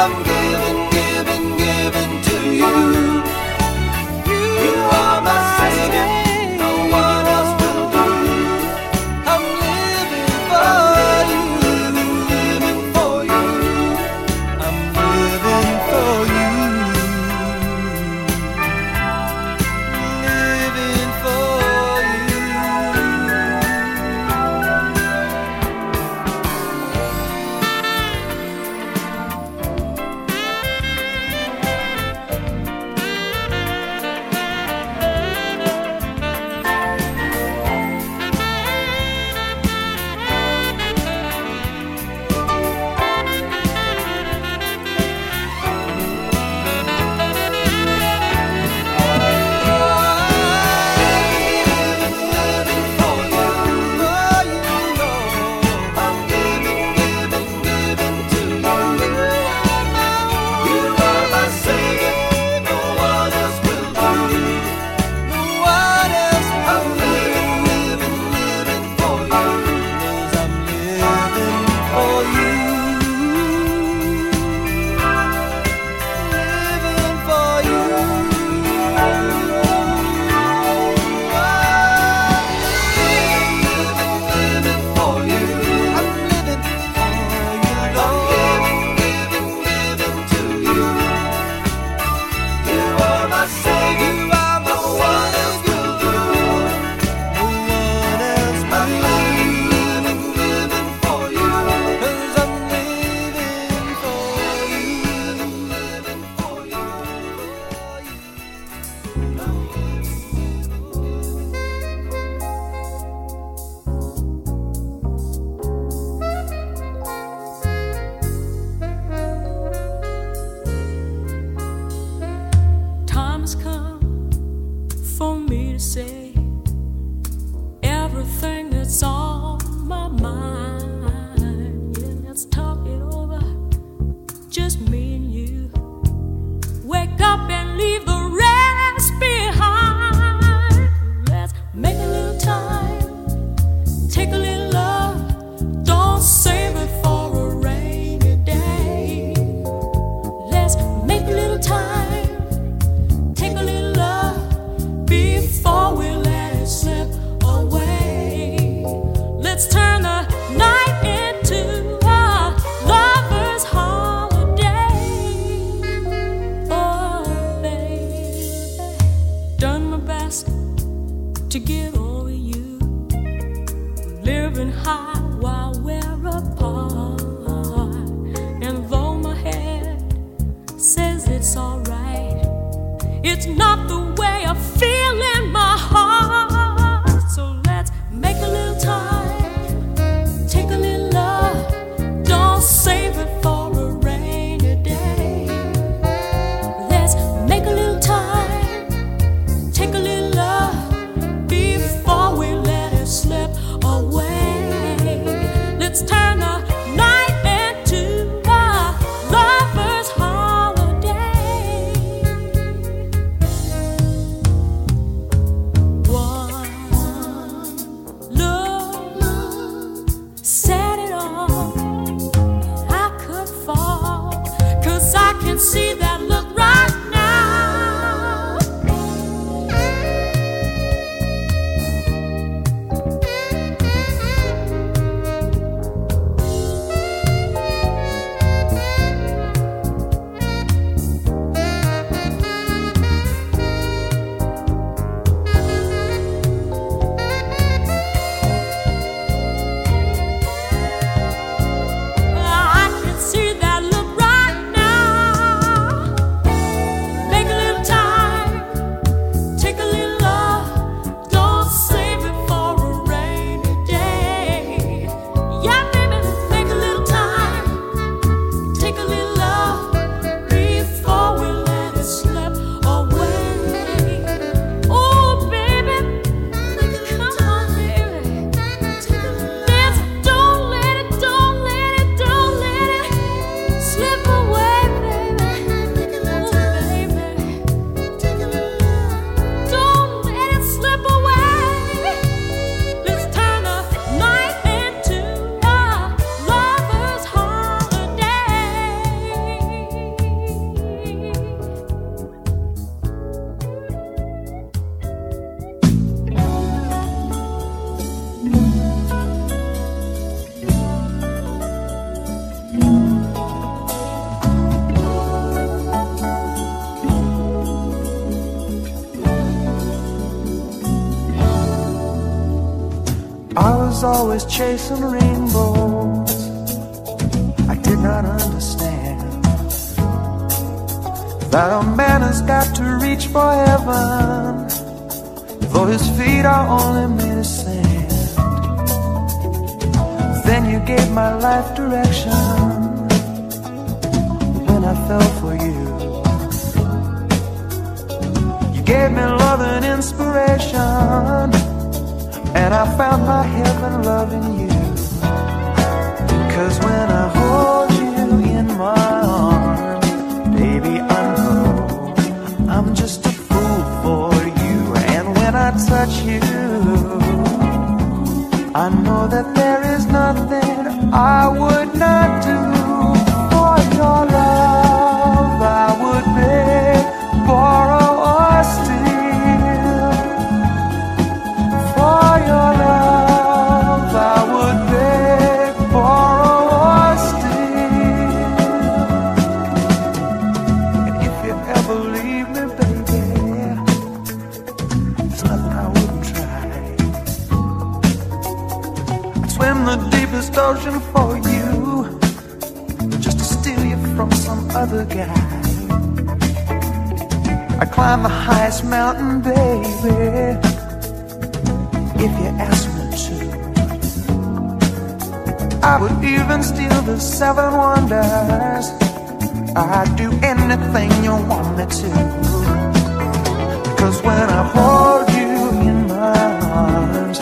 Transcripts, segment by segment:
I'm giving, Time was always chasing rainbows. I did not understand that a man has got to reach for heaven, though his feet are only made of sand. Then you gave my life direction when I fell for you. You gave me love and inspiration, and I found my heaven loving you. Cause when I hold you in my arms, baby, I know I'm just a fool for you. And when I touch you, I know that there is nothing I would climb the highest mountain, baby, if you ask me to. I would even steal the seven wonders. I'd do anything you want me to. Cause when I hold you in my arms,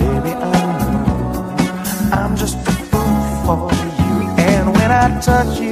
baby, I know I'm just a fool for you. And when I touch you,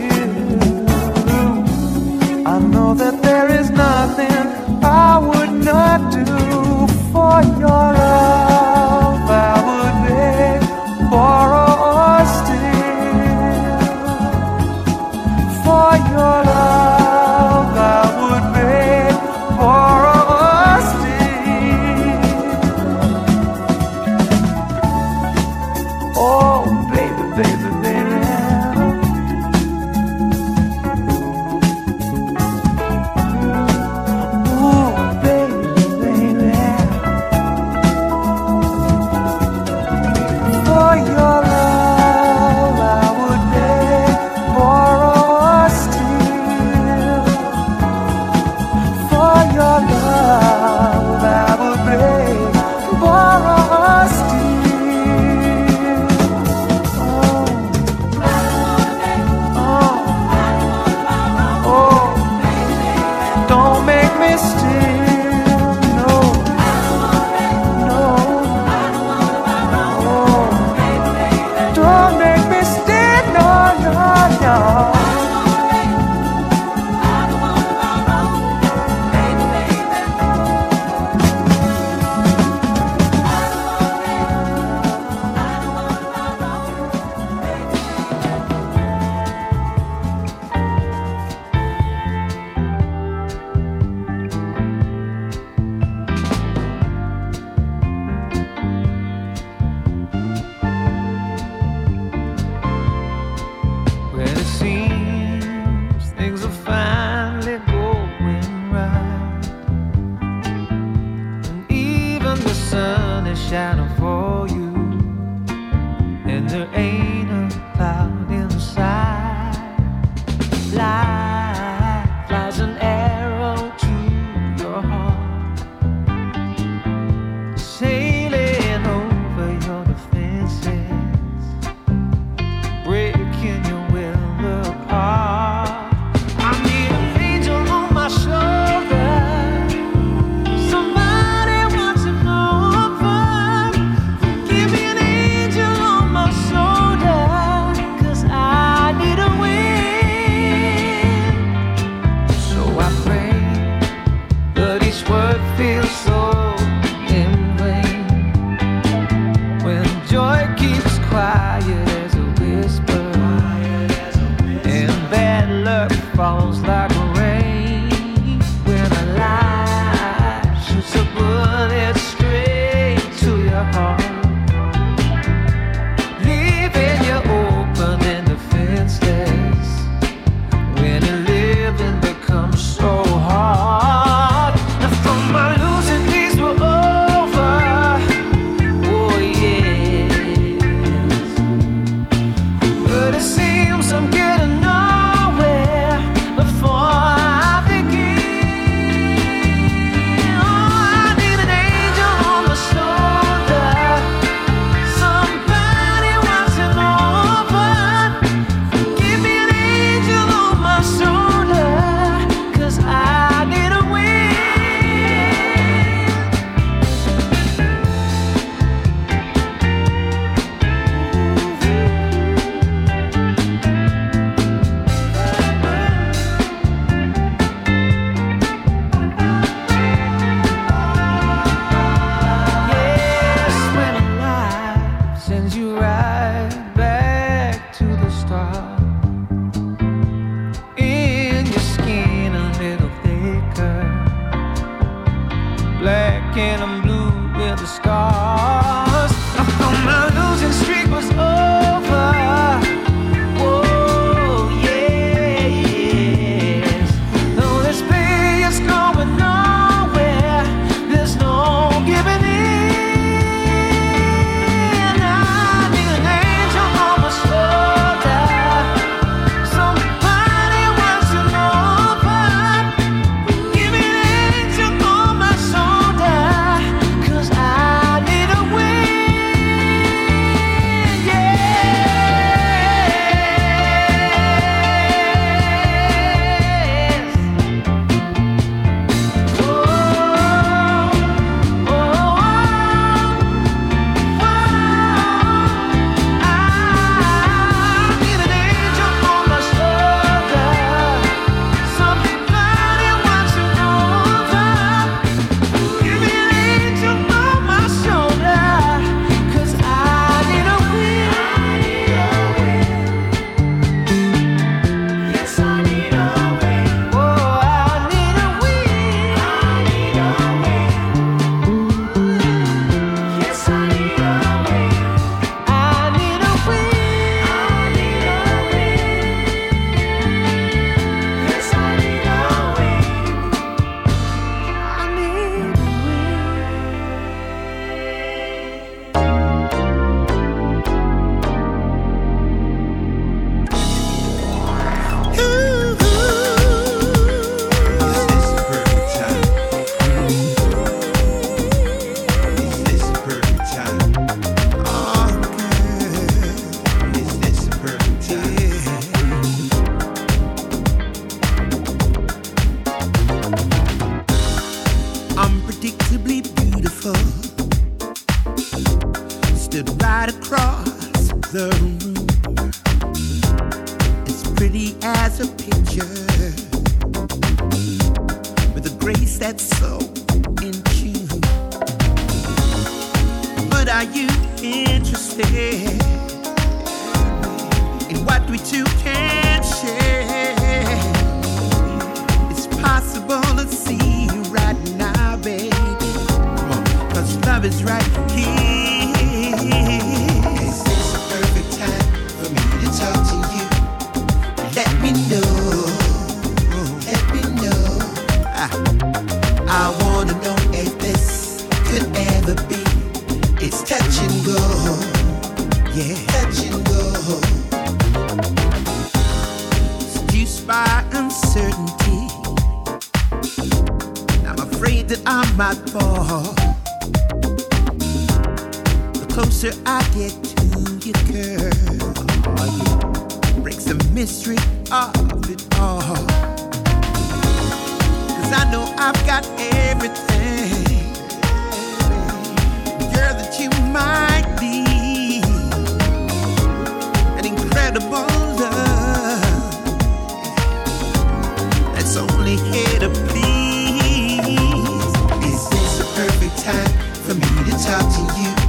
from me to talk to you.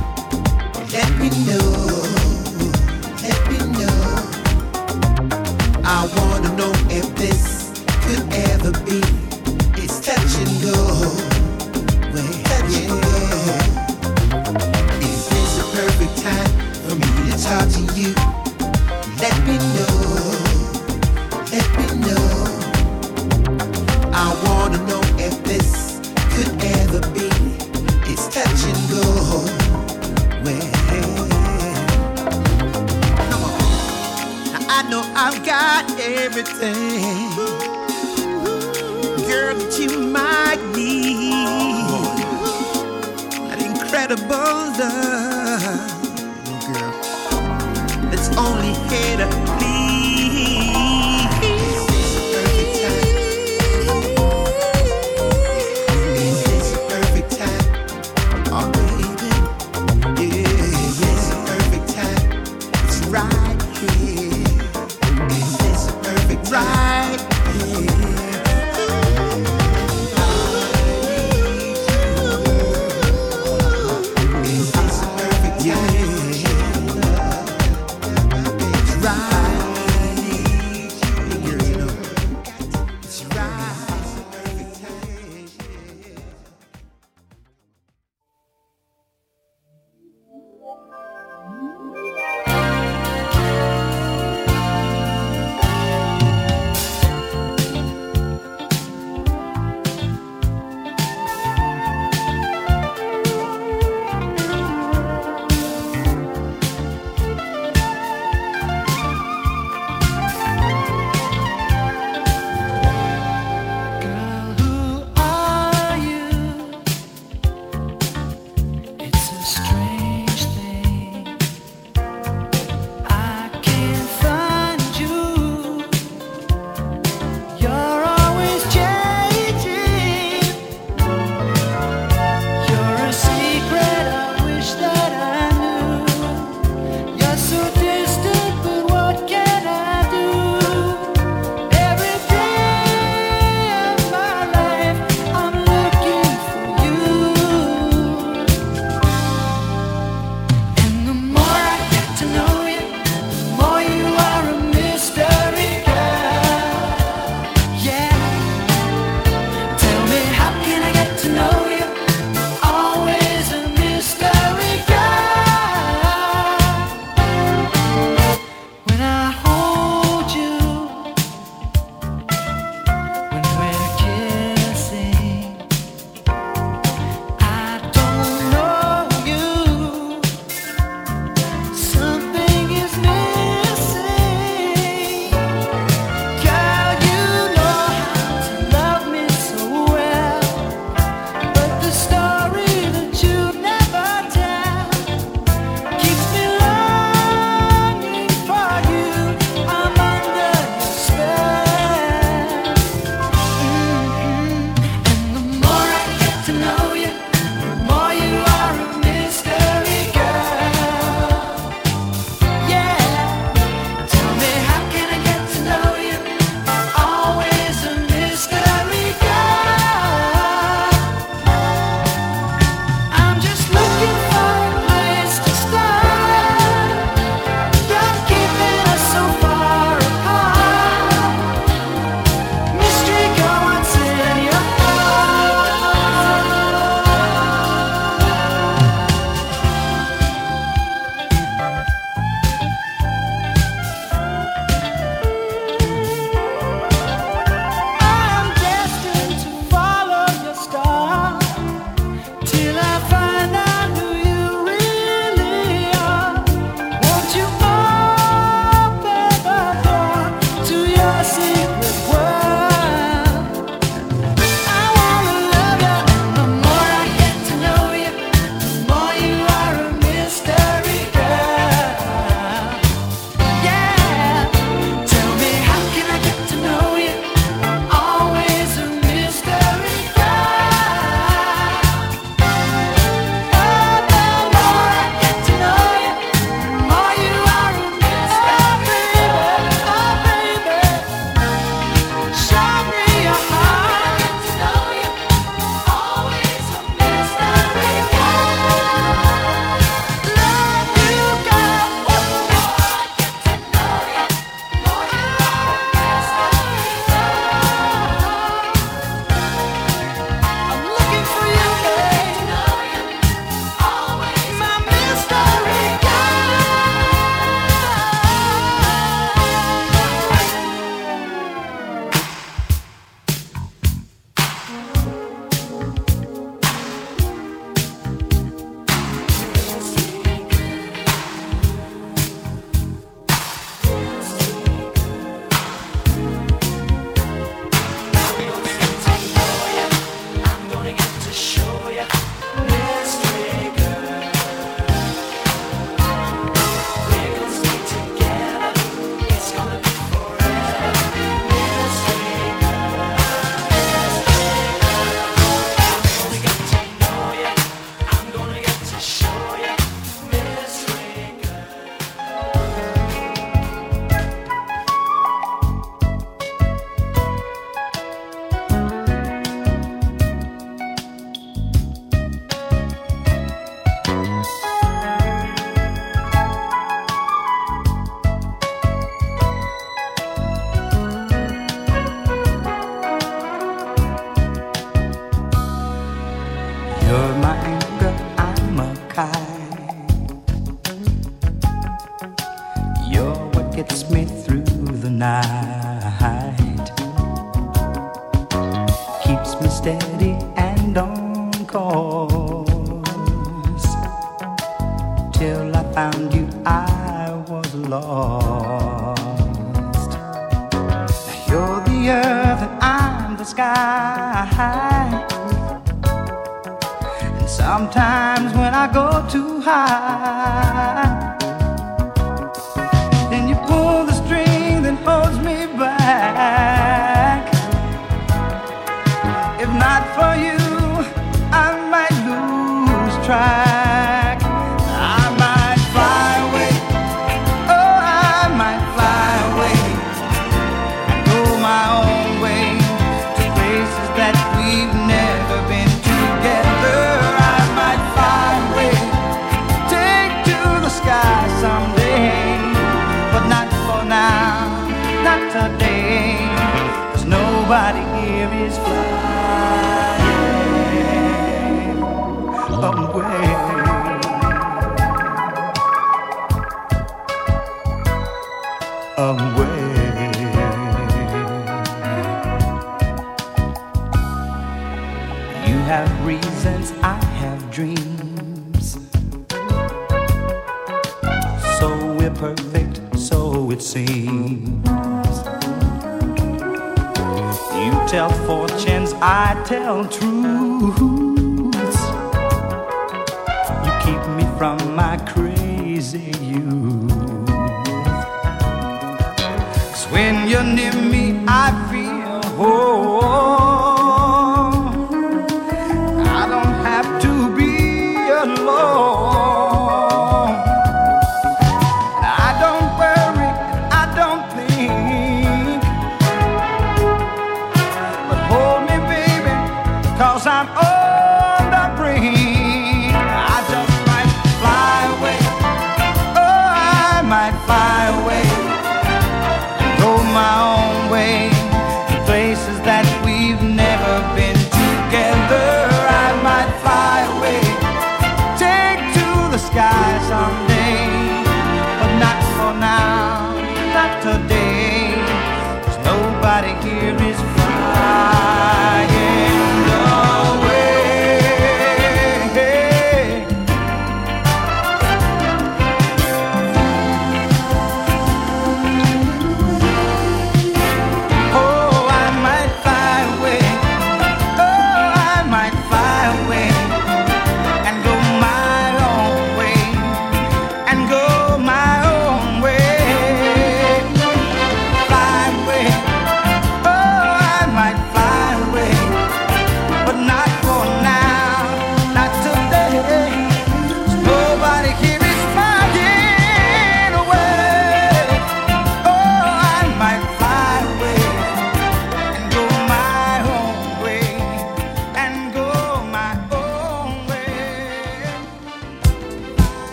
I tell truths.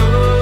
Oh.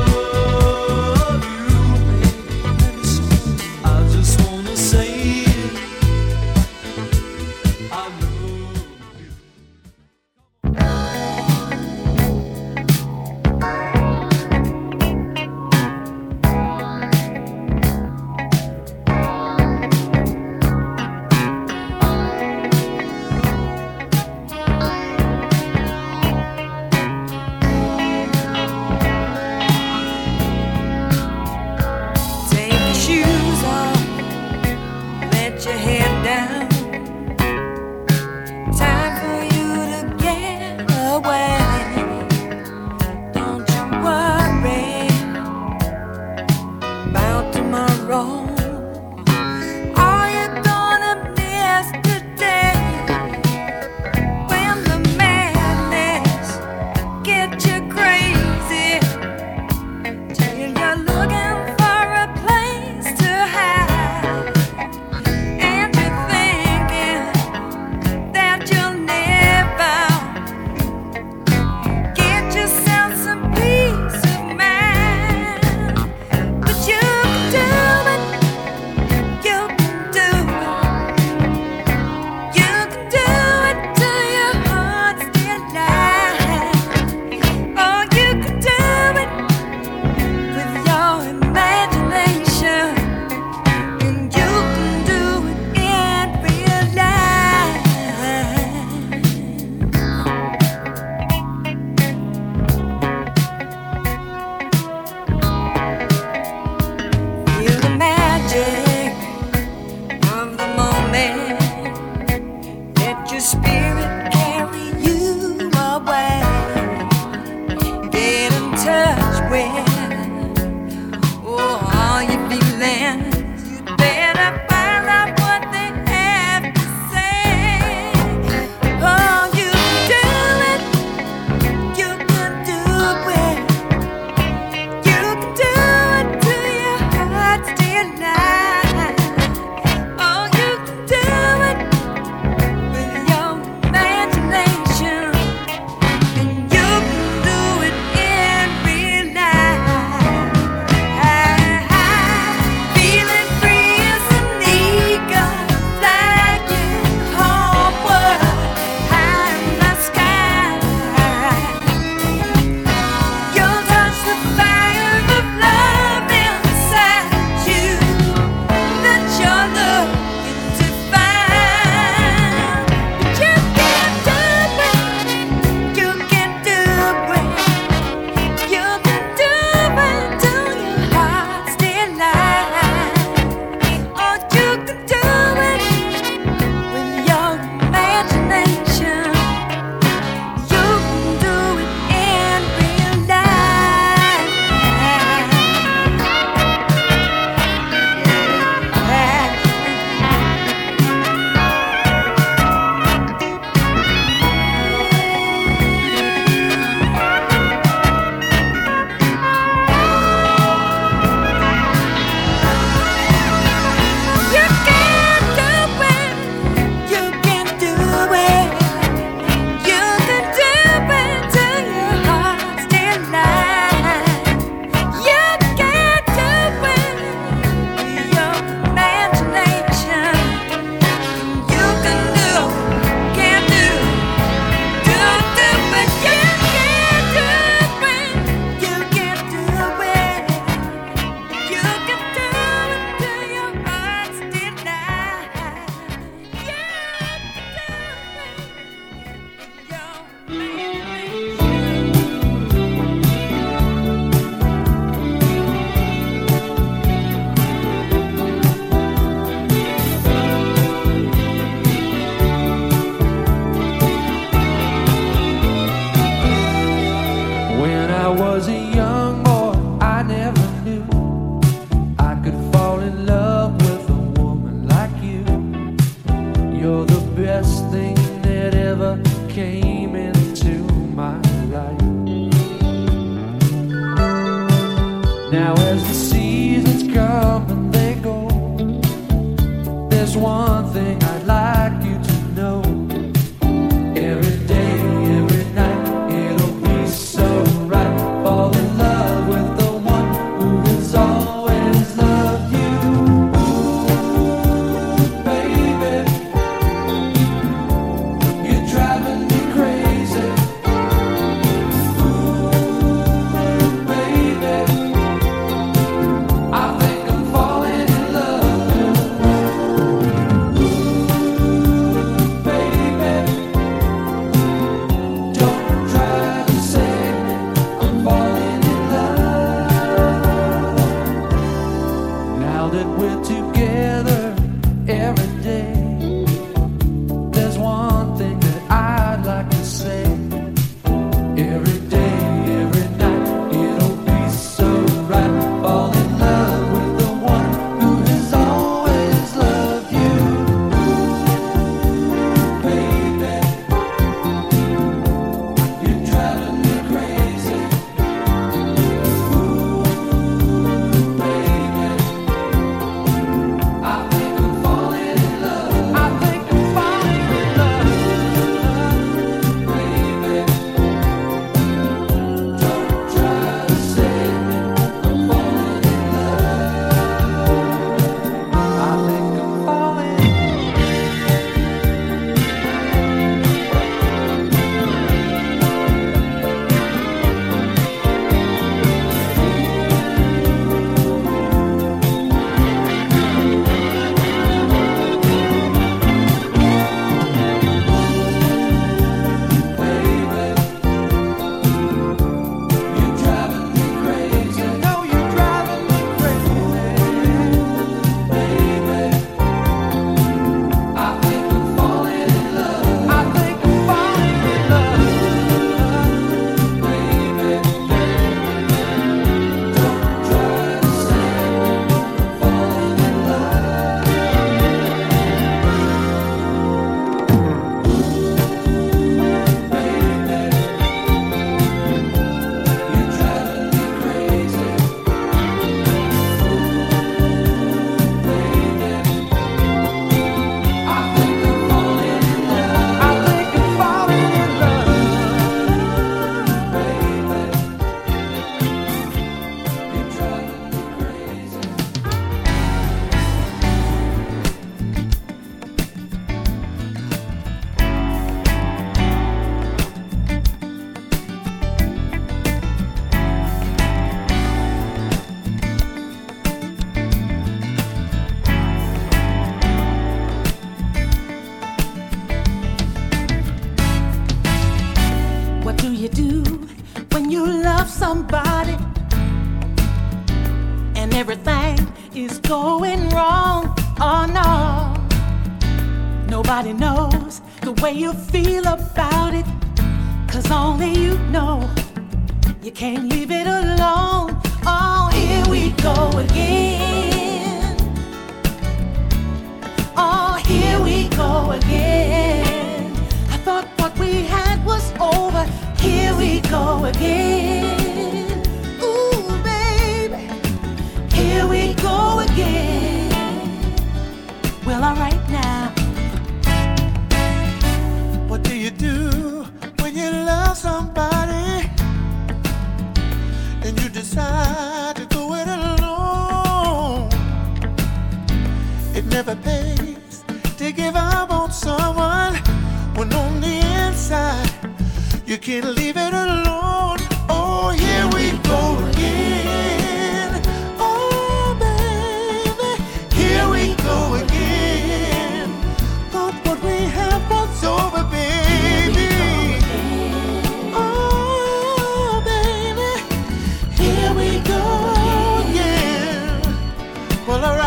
Well, alright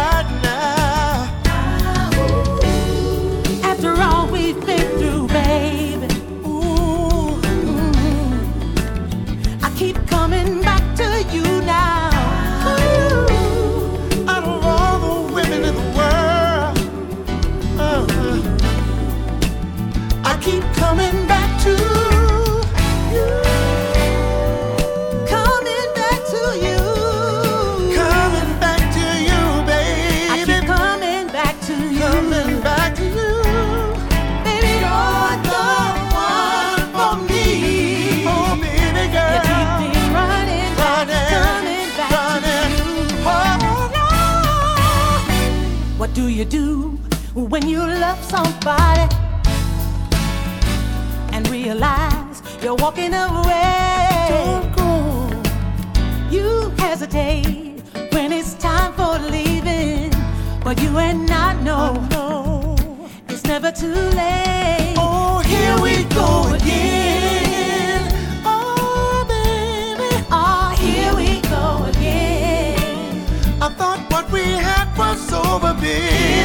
somebody and realize you're walking away? Don't go. You hesitate when it's time for leaving, but you and I know No. it's never too late. Oh, here we go again. Oh, baby. Oh, here we go again. I thought what we had was over, baby.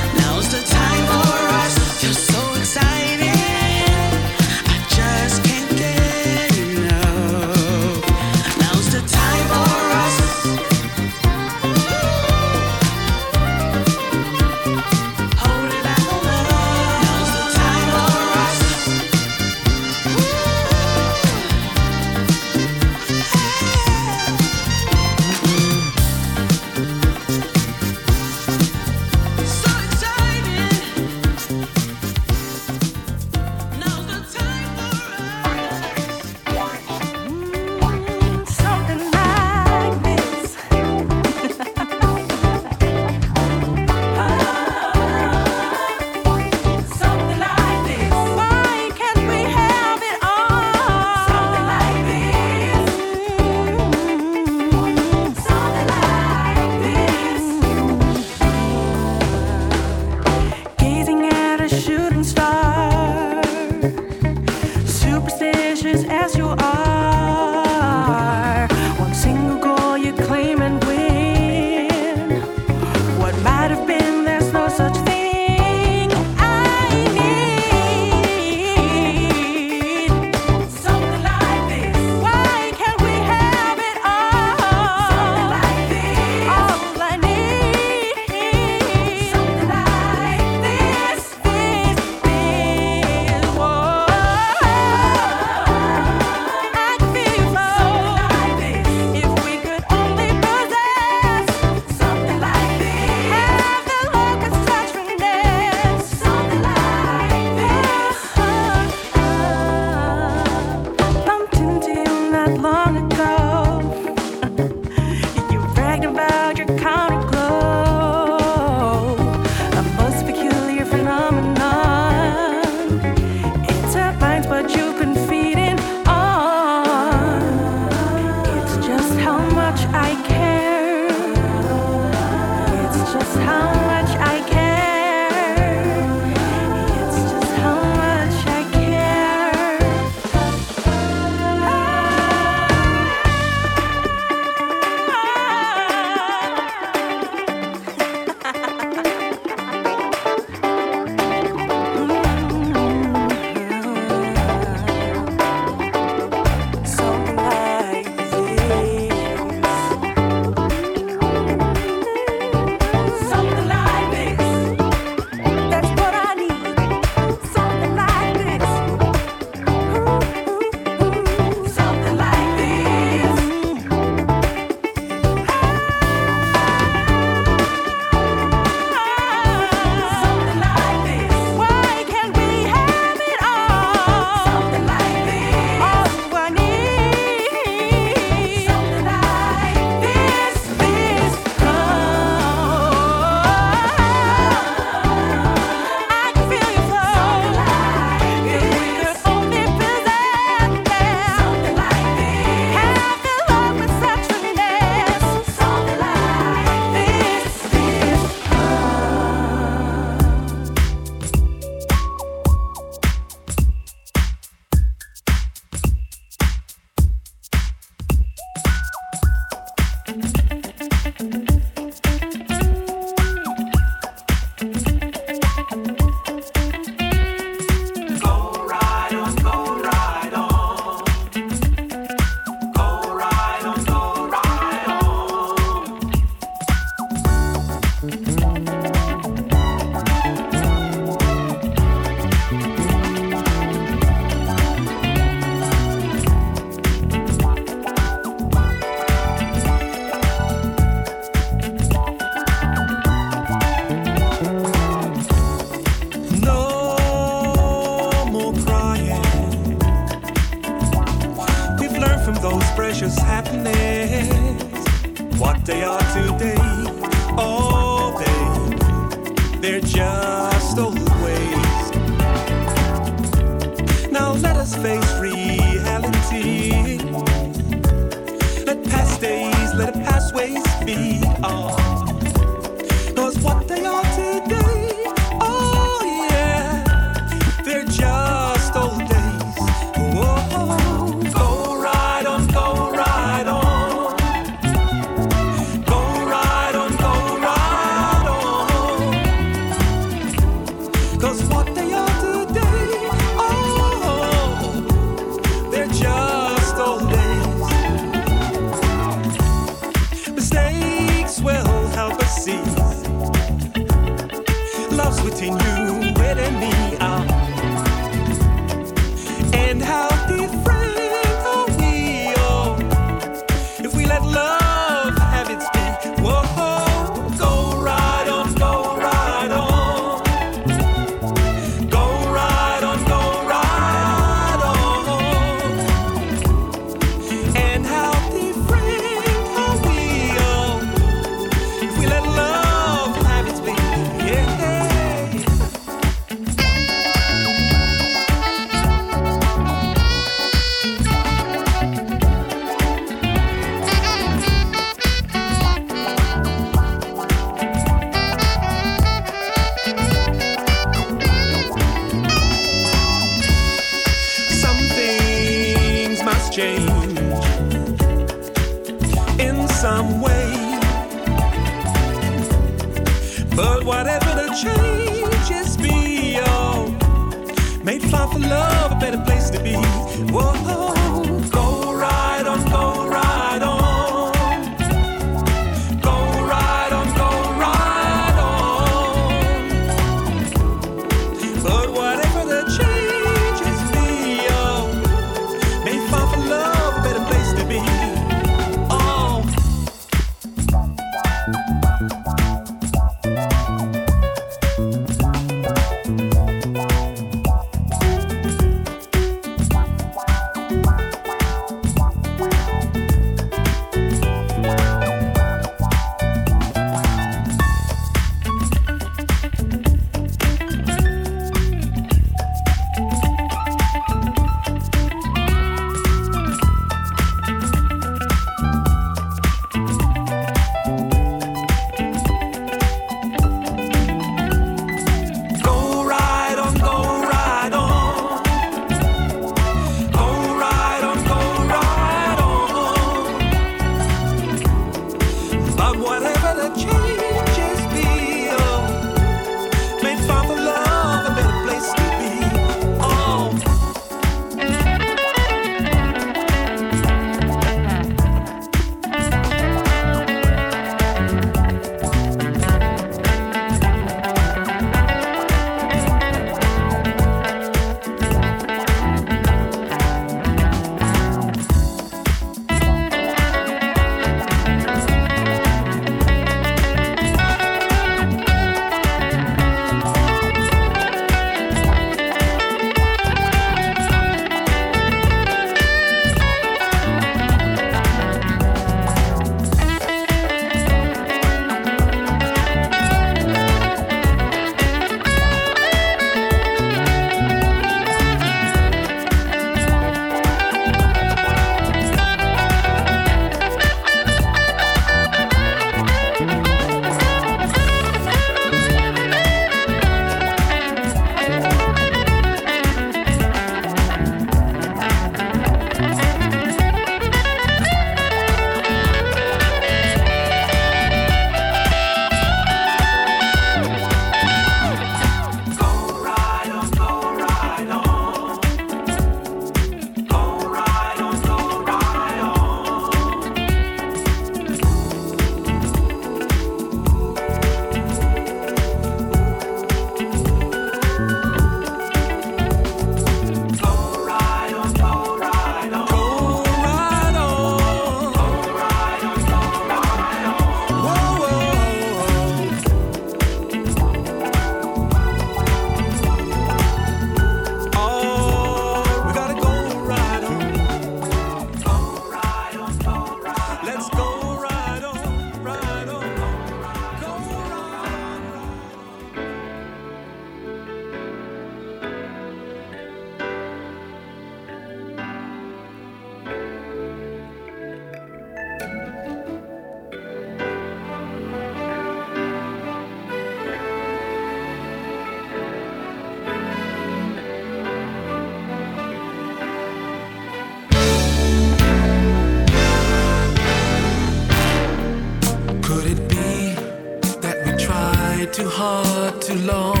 too long.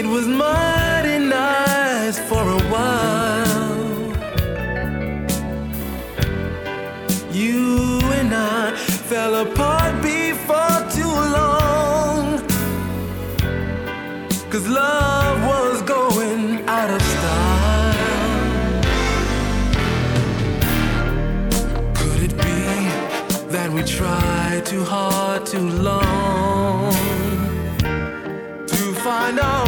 It was mighty nice for a while. You and I fell apart before too long. Cause love was going out of style. Could it be that we tried too hard too long? to find out